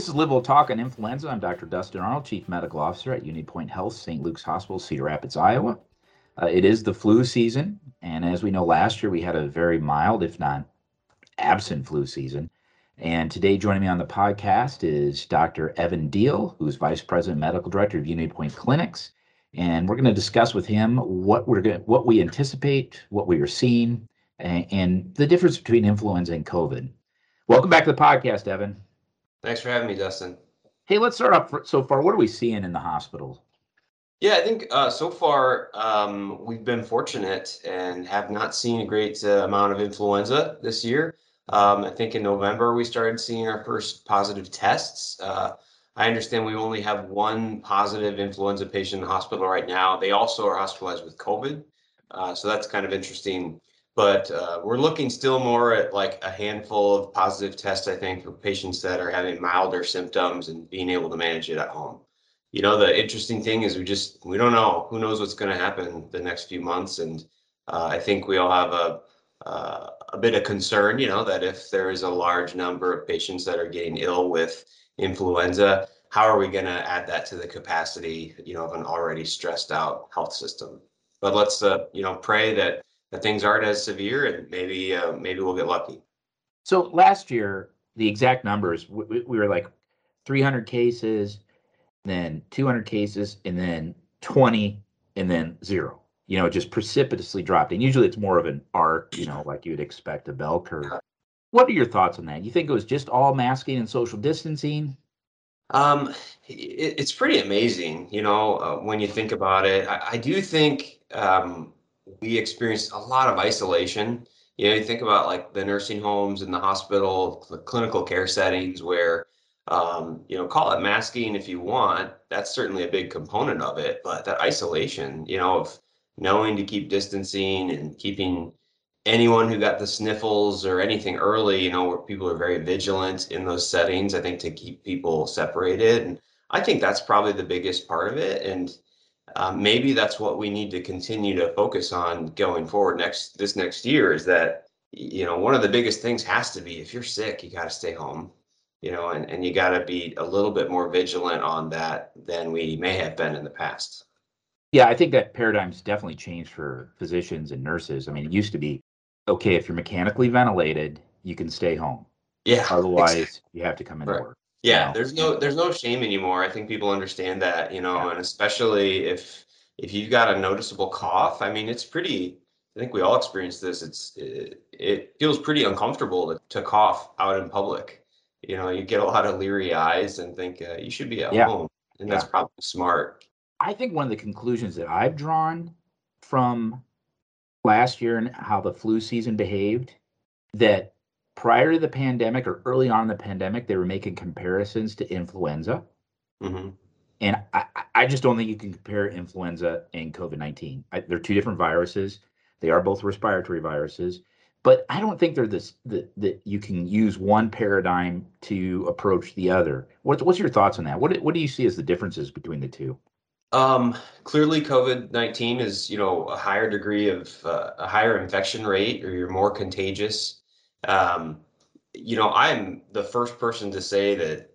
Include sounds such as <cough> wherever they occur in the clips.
This is Live Talk on Influenza. I'm Dr. Dustin Arnold, Chief Medical Officer at UnityPoint Health, St. Luke's Hospital, Cedar Rapids, Iowa. Uh, it is the flu season, and as we know, last year we had a very mild, if not absent, flu season. And today, joining me on the podcast is Dr. Evan Deal, who's Vice President Medical Director of UnityPoint Clinics, and we're going to discuss with him what we're going, what we anticipate, what we are seeing, and, and the difference between influenza and COVID. Welcome back to the podcast, Evan. Thanks for having me, Dustin. Hey, let's start off so far. What are we seeing in the hospital? Yeah, I think uh, so far um, we've been fortunate and have not seen a great uh, amount of influenza this year. Um, I think in November we started seeing our first positive tests. Uh, I understand we only have one positive influenza patient in the hospital right now. They also are hospitalized with COVID. Uh, so that's kind of interesting but uh, we're looking still more at like a handful of positive tests, I think, for patients that are having milder symptoms and being able to manage it at home. You know, the interesting thing is we just we don't know. Who knows what's going to happen the next few months? And uh, I think we all have a uh, a bit of concern. You know, that if there is a large number of patients that are getting ill with influenza, how are we going to add that to the capacity? You know, of an already stressed out health system. But let's uh, you know pray that that things aren't as severe, and maybe uh, maybe we'll get lucky. So last year, the exact numbers we, we were like 300 cases, then 200 cases, and then 20, and then zero. You know, just precipitously dropped. And usually it's more of an arc, you know, like you'd expect a bell curve. What are your thoughts on that? You think it was just all masking and social distancing? Um, it, it's pretty amazing, you know, uh, when you think about it. I, I do think um, we experienced a lot of isolation. You know, you think about like the nursing homes and the hospital, the clinical care settings where, um, you know, call it masking if you want. That's certainly a big component of it. But that isolation, you know, of knowing to keep distancing and keeping anyone who got the sniffles or anything early, you know, where people are very vigilant in those settings, I think to keep people separated. And I think that's probably the biggest part of it. And um, maybe that's what we need to continue to focus on going forward next this next year is that you know one of the biggest things has to be if you're sick you got to stay home you know and, and you got to be a little bit more vigilant on that than we may have been in the past yeah i think that paradigm's definitely changed for physicians and nurses i mean it used to be okay if you're mechanically ventilated you can stay home yeah <laughs> otherwise exactly. you have to come into right. work yeah, there's no there's no shame anymore. I think people understand that, you know, yeah. and especially if if you've got a noticeable cough, I mean, it's pretty I think we all experience this. It's it, it feels pretty uncomfortable to, to cough out in public. You know, you get a lot of leery eyes and think uh, you should be at yeah. home, and yeah. that's probably smart. I think one of the conclusions that I've drawn from last year and how the flu season behaved that prior to the pandemic or early on in the pandemic, they were making comparisons to influenza. Mm-hmm. And I, I just don't think you can compare influenza and COVID 19. They're two different viruses. They are both respiratory viruses, but I don't think they're this that, that you can use one paradigm to approach the other. What's what's your thoughts on that? What what do you see as the differences between the two? Um, clearly, COVID nineteen is you know a higher degree of uh, a higher infection rate, or you're more contagious. Um, you know, I'm the first person to say that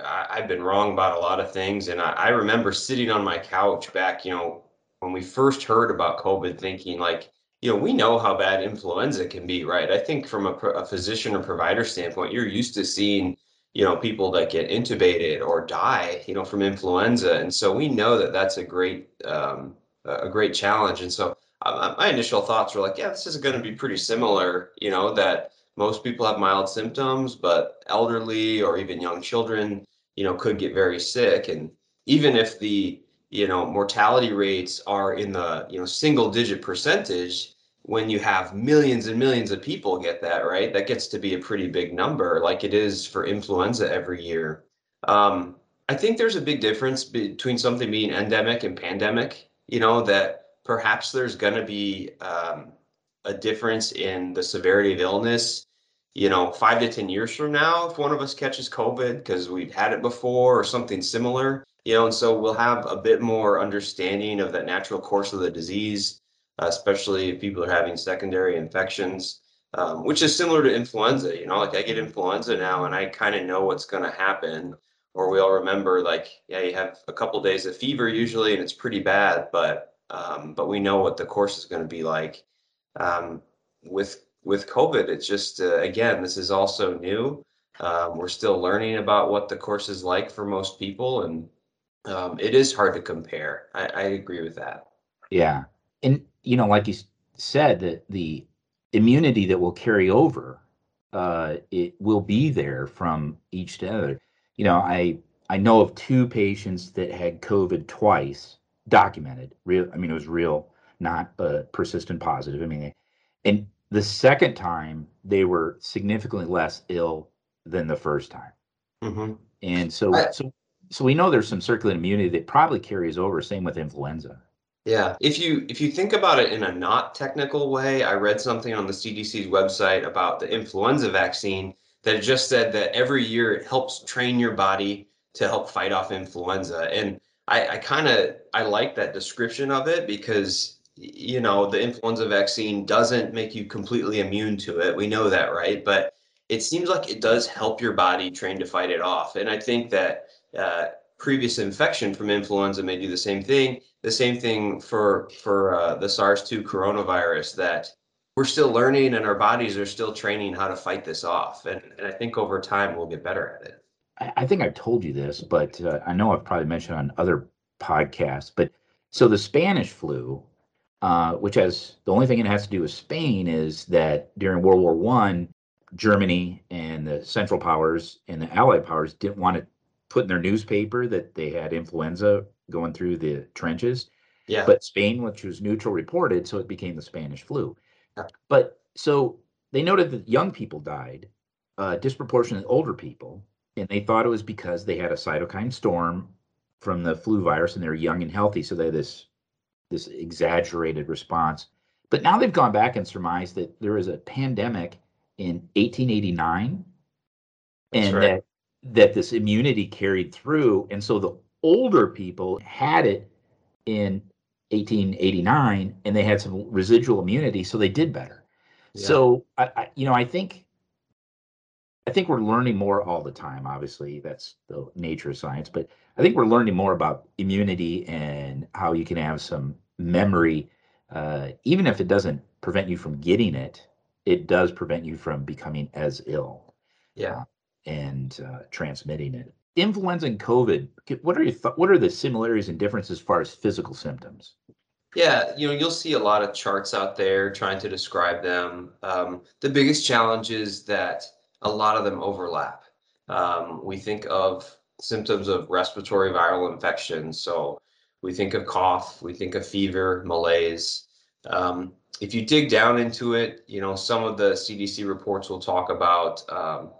I, have been wrong about a lot of things. And I, I remember sitting on my couch back, you know, when we first heard about COVID, thinking like, you know, we know how bad influenza can be, right? I think from a, a physician or provider standpoint, you're used to seeing, you know, people that get intubated or die, you know, from influenza, and so we know that that's a great, um, a great challenge. And so my initial thoughts were like, yeah, this is going to be pretty similar. You know that most people have mild symptoms, but elderly or even young children, you know, could get very sick. And even if the you know mortality rates are in the you know single digit percentage when you have millions and millions of people get that right that gets to be a pretty big number like it is for influenza every year um, i think there's a big difference between something being endemic and pandemic you know that perhaps there's going to be um, a difference in the severity of illness you know five to ten years from now if one of us catches covid because we've had it before or something similar you know and so we'll have a bit more understanding of that natural course of the disease especially if people are having secondary infections um, which is similar to influenza. You know, like I get influenza now, and I kind of know what's going to happen. Or we all remember, like, yeah, you have a couple days of fever usually, and it's pretty bad, but um, but we know what the course is going to be like. Um, with with COVID, it's just uh, again, this is also new. Um, we're still learning about what the course is like for most people, and um, it is hard to compare. I, I agree with that. Yeah, and you know, like you said, that the immunity that will carry over, uh, it will be there from each to other. You know, I I know of two patients that had COVID twice, documented. Real, I mean, it was real, not a persistent positive. I mean, and the second time they were significantly less ill than the first time. Mm-hmm. And so, I, so, so we know there's some circulating immunity that probably carries over. Same with influenza. Yeah, if you if you think about it in a not technical way, I read something on the CDC's website about the influenza vaccine that just said that every year it helps train your body to help fight off influenza. And I, I kind of I like that description of it because you know the influenza vaccine doesn't make you completely immune to it. We know that, right? But it seems like it does help your body train to fight it off. And I think that uh, previous infection from influenza may do the same thing. The same thing for for uh, the SARS-2 coronavirus that we're still learning and our bodies are still training how to fight this off. And, and I think over time we'll get better at it. I, I think I've told you this, but uh, I know I've probably mentioned on other podcasts. But so the Spanish flu, uh, which has the only thing it has to do with Spain is that during World War One, Germany and the Central Powers and the Allied powers didn't want to put in their newspaper that they had influenza going through the trenches. Yeah. But Spain, which was neutral, reported, so it became the Spanish flu. Yeah. But so they noted that young people died, uh, disproportionately older people, and they thought it was because they had a cytokine storm from the flu virus and they're young and healthy, so they had this this exaggerated response. But now they've gone back and surmised that there was a pandemic in 1889 and right. that that this immunity carried through and so the older people had it in 1889 and they had some residual immunity so they did better yeah. so I, I, you know i think i think we're learning more all the time obviously that's the nature of science but i think we're learning more about immunity and how you can have some memory uh, even if it doesn't prevent you from getting it it does prevent you from becoming as ill. Yeah. Uh, and uh, transmitting it. Influenza and COVID. What are your th- what are the similarities and differences as far as physical symptoms? Yeah, you know, you'll see a lot of charts out there trying to describe them. Um, the biggest challenge is that a lot of them overlap. Um, we think of symptoms of respiratory viral infections. So we think of cough, we think of fever, malaise. Um, if you dig down into it, you know, some of the CDC reports will talk about um,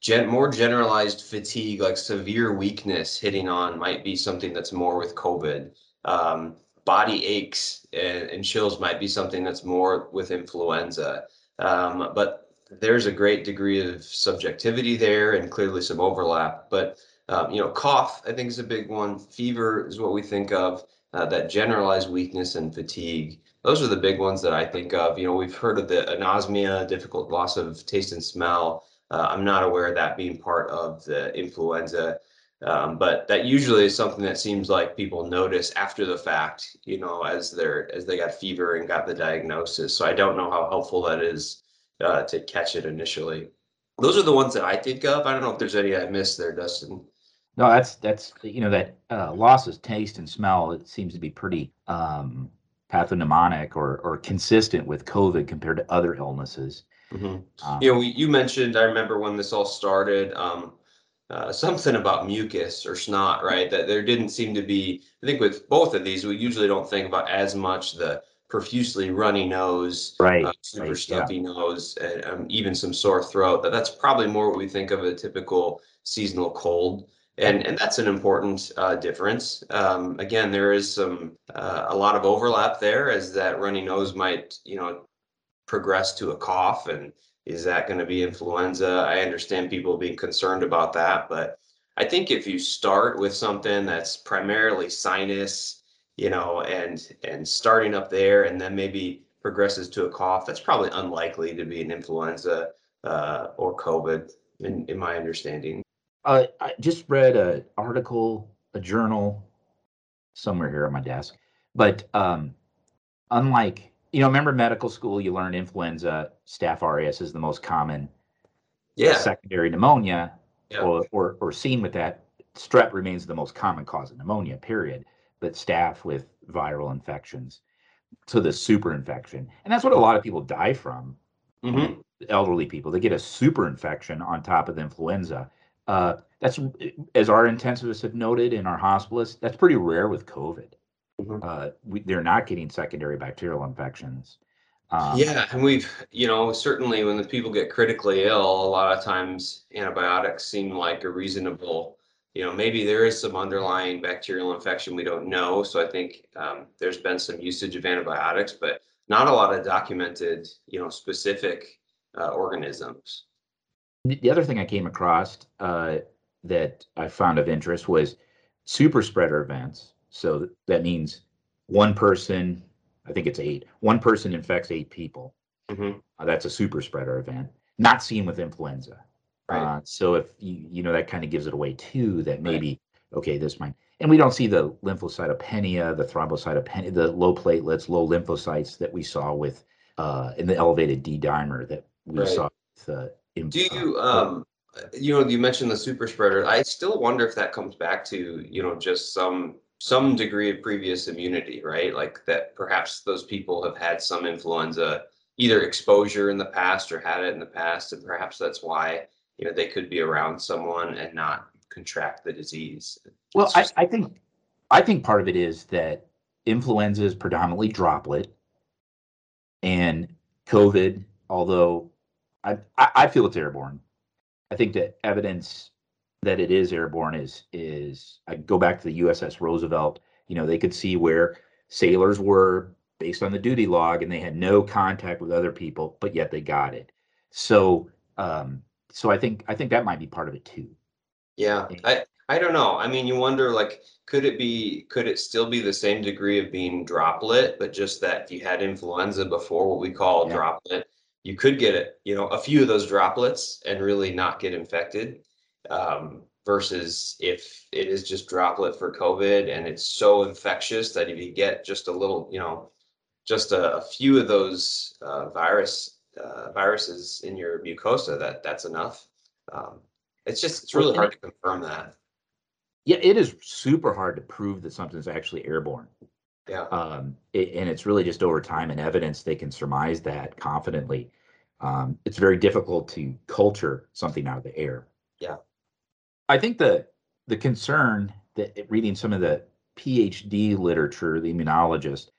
gen- more generalized fatigue, like severe weakness hitting on might be something that's more with COVID. Um, body aches and, and, chills might be something that's more with influenza. Um, but there's a great degree of subjectivity there and clearly some overlap. But, um, you know, cough, I think is a big one. Fever is what we think of, uh, that generalized weakness and fatigue those are the big ones that I think of. You know, we've heard of the anosmia, difficult loss of taste and smell. Uh, I'm not aware of that being part of the influenza, um, but that usually is something that seems like people notice after the fact. You know, as they're as they got fever and got the diagnosis. So I don't know how helpful that is uh, to catch it initially. Those are the ones that I think of. I don't know if there's any I missed there, Dustin. No, that's that's you know that uh, loss of taste and smell. It seems to be pretty um, pathognomonic or, or consistent with COVID compared to other illnesses. Mm-hmm. Um, you know, we, you mentioned, I remember when this all started, um, uh, something about mucus or snot, right? That there didn't seem to be, I think with both of these, we usually don't think about as much the profusely runny nose, right? Uh, super right, stuffy yeah. nose, and um, even some sore throat. That that's probably more what we think of a typical seasonal cold and and that's an important uh, difference. Um, again, there is some uh, a lot of overlap there, as that runny nose might you know progress to a cough, and is that going to be influenza? I understand people being concerned about that, but I think if you start with something that's primarily sinus, you know, and and starting up there, and then maybe progresses to a cough, that's probably unlikely to be an influenza uh, or COVID, in, in my understanding. Uh, I just read an article, a journal, somewhere here on my desk. But um, unlike, you know, remember medical school, you learn influenza, staph aureus is the most common Yeah, secondary pneumonia, Yeah. or, or or seen with that. Strep remains the most common cause of pneumonia, period. But staph with viral infections, so the super infection, and that's what a lot of people die from. Mhm. Elderly people, they get a super infection on top of the influenza. Uh, that's as our intensivists have noted in our hospitalists. That's pretty rare with COVID. Mhm. Uh, we, they're not getting secondary bacterial infections. Um, Yeah, and we've, you know, certainly when the people get critically ill, a lot of times antibiotics seem like a reasonable, you know, maybe there is some underlying bacterial infection we don't know. So I think um, there's been some usage of antibiotics, but not a lot of documented, you know, specific uh, organisms. The the other thing I came across uh, that I found of interest was super spreader events. So that means one person, I think it's eight, one person infects eight people. Mhm. Uh, that's a super spreader event, not seen with influenza. Right. Uh, so if you, you know, that kind of gives it away too, that maybe, okay, this might, and we don't see the lymphocytopenia, the thrombocytopenia, the low platelets, low lymphocytes that we saw with, uh, in the elevated D dimer that we Right. saw with, uh, in- Do uh, you, um, you know, you mentioned the super spreader. I still wonder if that comes back to, you know, just some some degree of previous immunity, right? Like that perhaps those people have had some influenza, either exposure in the past or had it in the past, and perhaps that's why, you know, they could be around someone and not contract the disease. Well, It's I, just- I think I think part of it is that influenza is predominantly droplet, and COVID, although I, I I feel it's airborne, I think the evidence that it is airborne is is I go back to the USS Roosevelt. You know, they could see where sailors were based on the duty log, and they had no contact with other people, but yet they got it. So, um, so I think I think that might be part of it too. Yeah, I I don't know. I mean, you wonder like could it be could it still be the same degree of being droplet, but just that if you had influenza before what we call Yeah. droplet, you could get it, you know, a few of those droplets and really not get infected. Um, versus if it is just droplet for COVID and it's so infectious that if you get just a little, you know, just a, a few of those uh, virus uh, viruses in your mucosa, that that's enough. Um, it's just it's really hard to confirm that. Yeah, it is super hard to prove that something's actually airborne. Yeah. Um, it, and it's really just over time and evidence they can surmise that confidently. Um, it's very difficult to culture something out of the air. Yeah. I think the the concern that reading some of the PhD literature, the immunologist,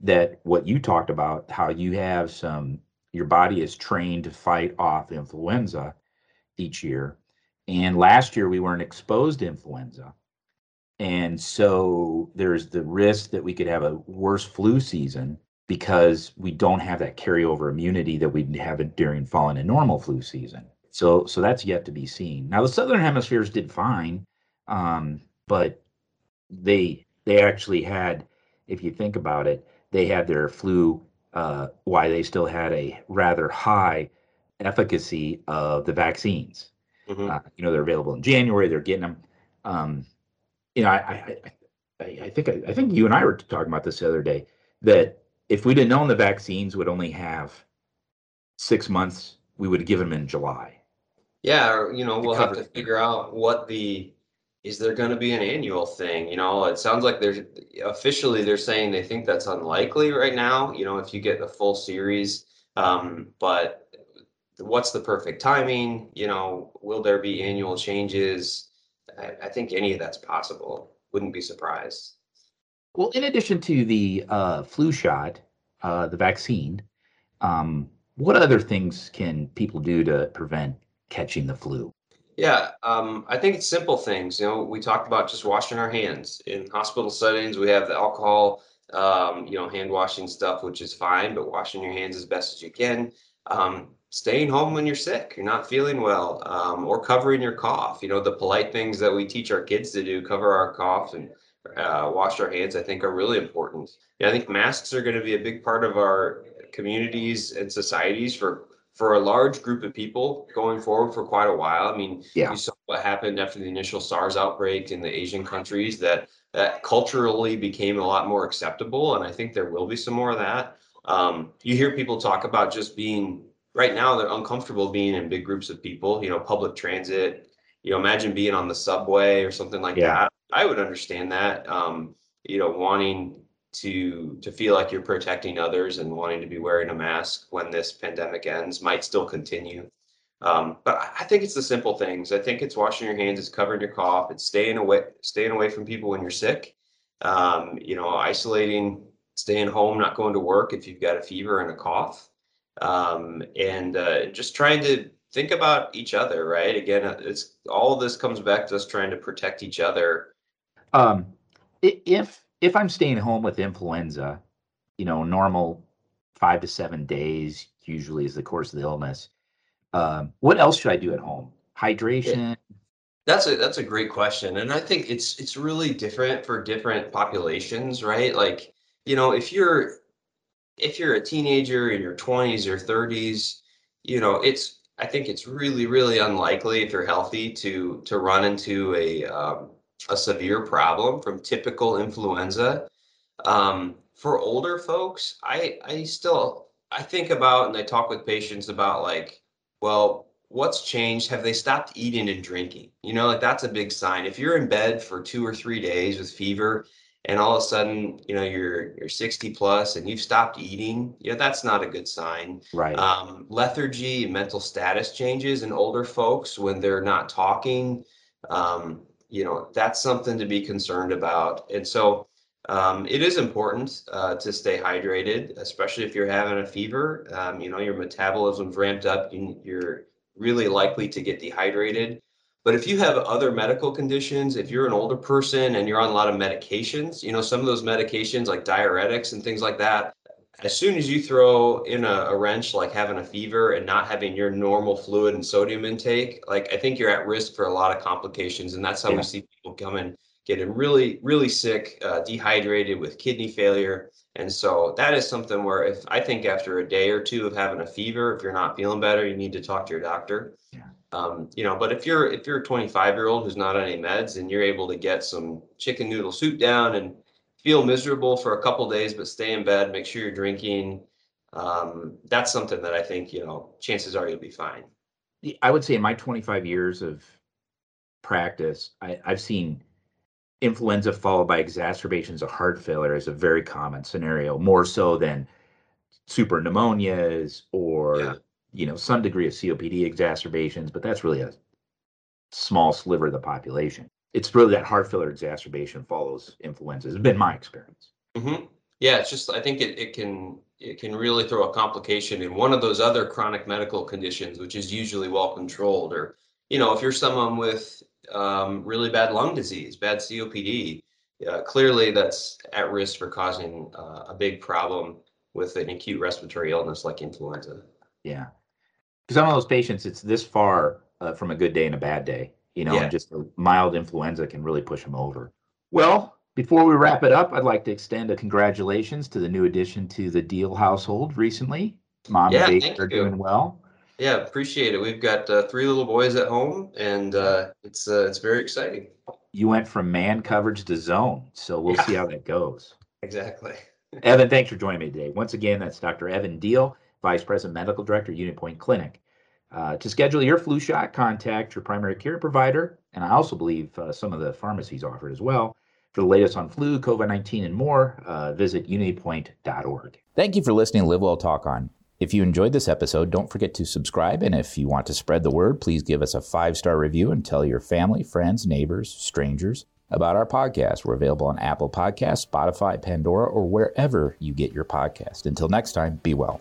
that what you talked about, how you have some, your body is trained to fight off influenza each year. And last year we weren't exposed to influenza. And so there's the risk that we could have a worse flu season because we don't have that carryover immunity that we'd have during fall and a normal flu season. So so that's yet to be seen. Now the southern hemispheres did fine, um, but they they actually had, if you think about it, they had their flu. Uh, why they still had a rather high efficacy of the vaccines. Mhm. Uh, you know, they're available in January. They're getting them. Um, you know, I, I, I, I think I, I think you and I were talking about this the other day that if we'd have known the vaccines would only have six months, we would give them in July. Yeah, or, you know, we'll have to figure out what the, is there going to be an annual thing? You know, it sounds like there's officially they're saying they think that's unlikely right now, you know, if you get the full series. Um, but what's the perfect timing? You know, will there be annual changes? I, I think any of that's possible. Wouldn't be surprised. Well, in addition to the uh, flu shot, uh, the vaccine, um, what other things can people do to prevent catching the flu? Yeah, um, I think it's simple things. You know, we talked about just washing our hands. In hospital settings, we have the alcohol, um, you know, hand washing stuff, which is fine, but washing your hands as best as you can. Um, staying home when you're sick, you're not feeling well, um, or covering your cough. You know, the polite things that we teach our kids to do, cover our cough and uh, wash our hands, I think are really important. Yeah, I think masks are going to be a big part of our communities and societies for for a large group of people going forward for quite a while. I mean, Yeah. you saw what happened after the initial SARS outbreak in the Asian countries that that culturally became a lot more acceptable, and I think there will be some more of that. Um, you hear people talk about just being right now they're uncomfortable being in big groups of people. You know, public transit. You know, imagine being on the subway or something like Yeah. that. I would understand that. Um, you know, wanting to to feel like you're protecting others and wanting to be wearing a mask when this pandemic ends might still continue. Um, but I- think it's the simple things. I think it's washing your hands, it's covering your cough, it's staying away staying away from people when you're sick. Um, you know, isolating, staying home, not going to work if you've got a fever and a cough, um, and uh, just trying to think about each other. Right? Again, uh, it's all this comes back to us trying to protect each other. Um, if if I'm staying home with influenza, you know, normal five to seven days usually is the course of the illness. Um, what else should I do at home? Hydration. That's a that's a great question, and I think it's it's really different for different populations, right? Like, you know, if you're if you're a teenager in your 20s or 30s, you know, it's I think it's really really unlikely if you're healthy to to run into a um, a severe problem from typical influenza. Um, for older folks, I I still I think about and I talk with patients about like, well, what's changed? Have they stopped eating and drinking? You know, like that's a big sign. If you're in bed for two or three days with fever and all of a sudden, you know, you're you're 60 plus and you've stopped eating, yeah, that's not a good sign. Right. Um, lethargy and mental status changes in older folks when they're not talking. Um, you know, that's something to be concerned about. And so um, it is important uh, to stay hydrated, especially if you're having a fever. Um, you know, your metabolism's ramped up, you, you're really likely to get dehydrated. But if you have other medical conditions, if you're an older person and you're on a lot of medications, you know, some of those medications like diuretics and things like that, as soon as you throw in a, a wrench like having a fever and not having your normal fluid and sodium intake, like I think you're at risk for a lot of complications. And that's how Yeah. we see people come in getting really, really sick, uh, dehydrated with kidney failure. And so that is something where if I think after a day or two of having a fever, if you're not feeling better, you need to talk to your doctor. Yeah. Um, you know, but if you're if you're a 25 year old who's not on any meds and you're able to get some chicken noodle soup down and feel miserable for a couple days, but stay in bed, make sure you're drinking. Um, that's something that I think you know chances are you'll be fine. I would say in my 25 years of practice, I, I've seen influenza followed by exacerbations of heart failure as a very common scenario, more so than super pneumonias or Yeah. you know some degree of COPD exacerbations. But that's really a small sliver of the population. It's really that heart failure exacerbation follows influenza. It's been my experience. hmm Yeah, it's just I think it, it can it can really throw a complication in one of those other chronic medical conditions, which is usually well controlled. Or you know, if you're someone with um, really bad lung disease, bad COPD, uh, clearly that's at risk for causing uh, a big problem with an acute respiratory illness like influenza. Yeah. Because some of those patients, it's this far uh, from a good day and a bad day, you know, Yeah. and just a mild influenza can really push them over. Well, before we wrap it up, I'd like to extend a congratulations to the new addition to the Deal household recently. Mom Yeah, and thank baby are you. doing well. Yeah, appreciate it. We've got uh, three little boys at home, and uh, it's uh, it's very exciting. You went from man coverage to zone, so we'll Yeah. see how that goes. Exactly. Evan, thanks for joining me today. Once again, that's Dr. Evan Deal, Vice President Medical Director, UnityPoint Clinic. Uh, to schedule your flu shot, contact your primary care provider, and I also believe uh, some of the pharmacies offer it as well. For the latest on flu, COVID 19, and more, uh, visit unitypoint.org. Thank you for listening to Live Well Talk On. If you enjoyed this episode, don't forget to subscribe. And if you want to spread the word, please give us a five star review and tell your family, friends, neighbors, strangers about our podcast. We're available on Apple Podcasts, Spotify, Pandora, or wherever you get your podcast. Until next time, be well.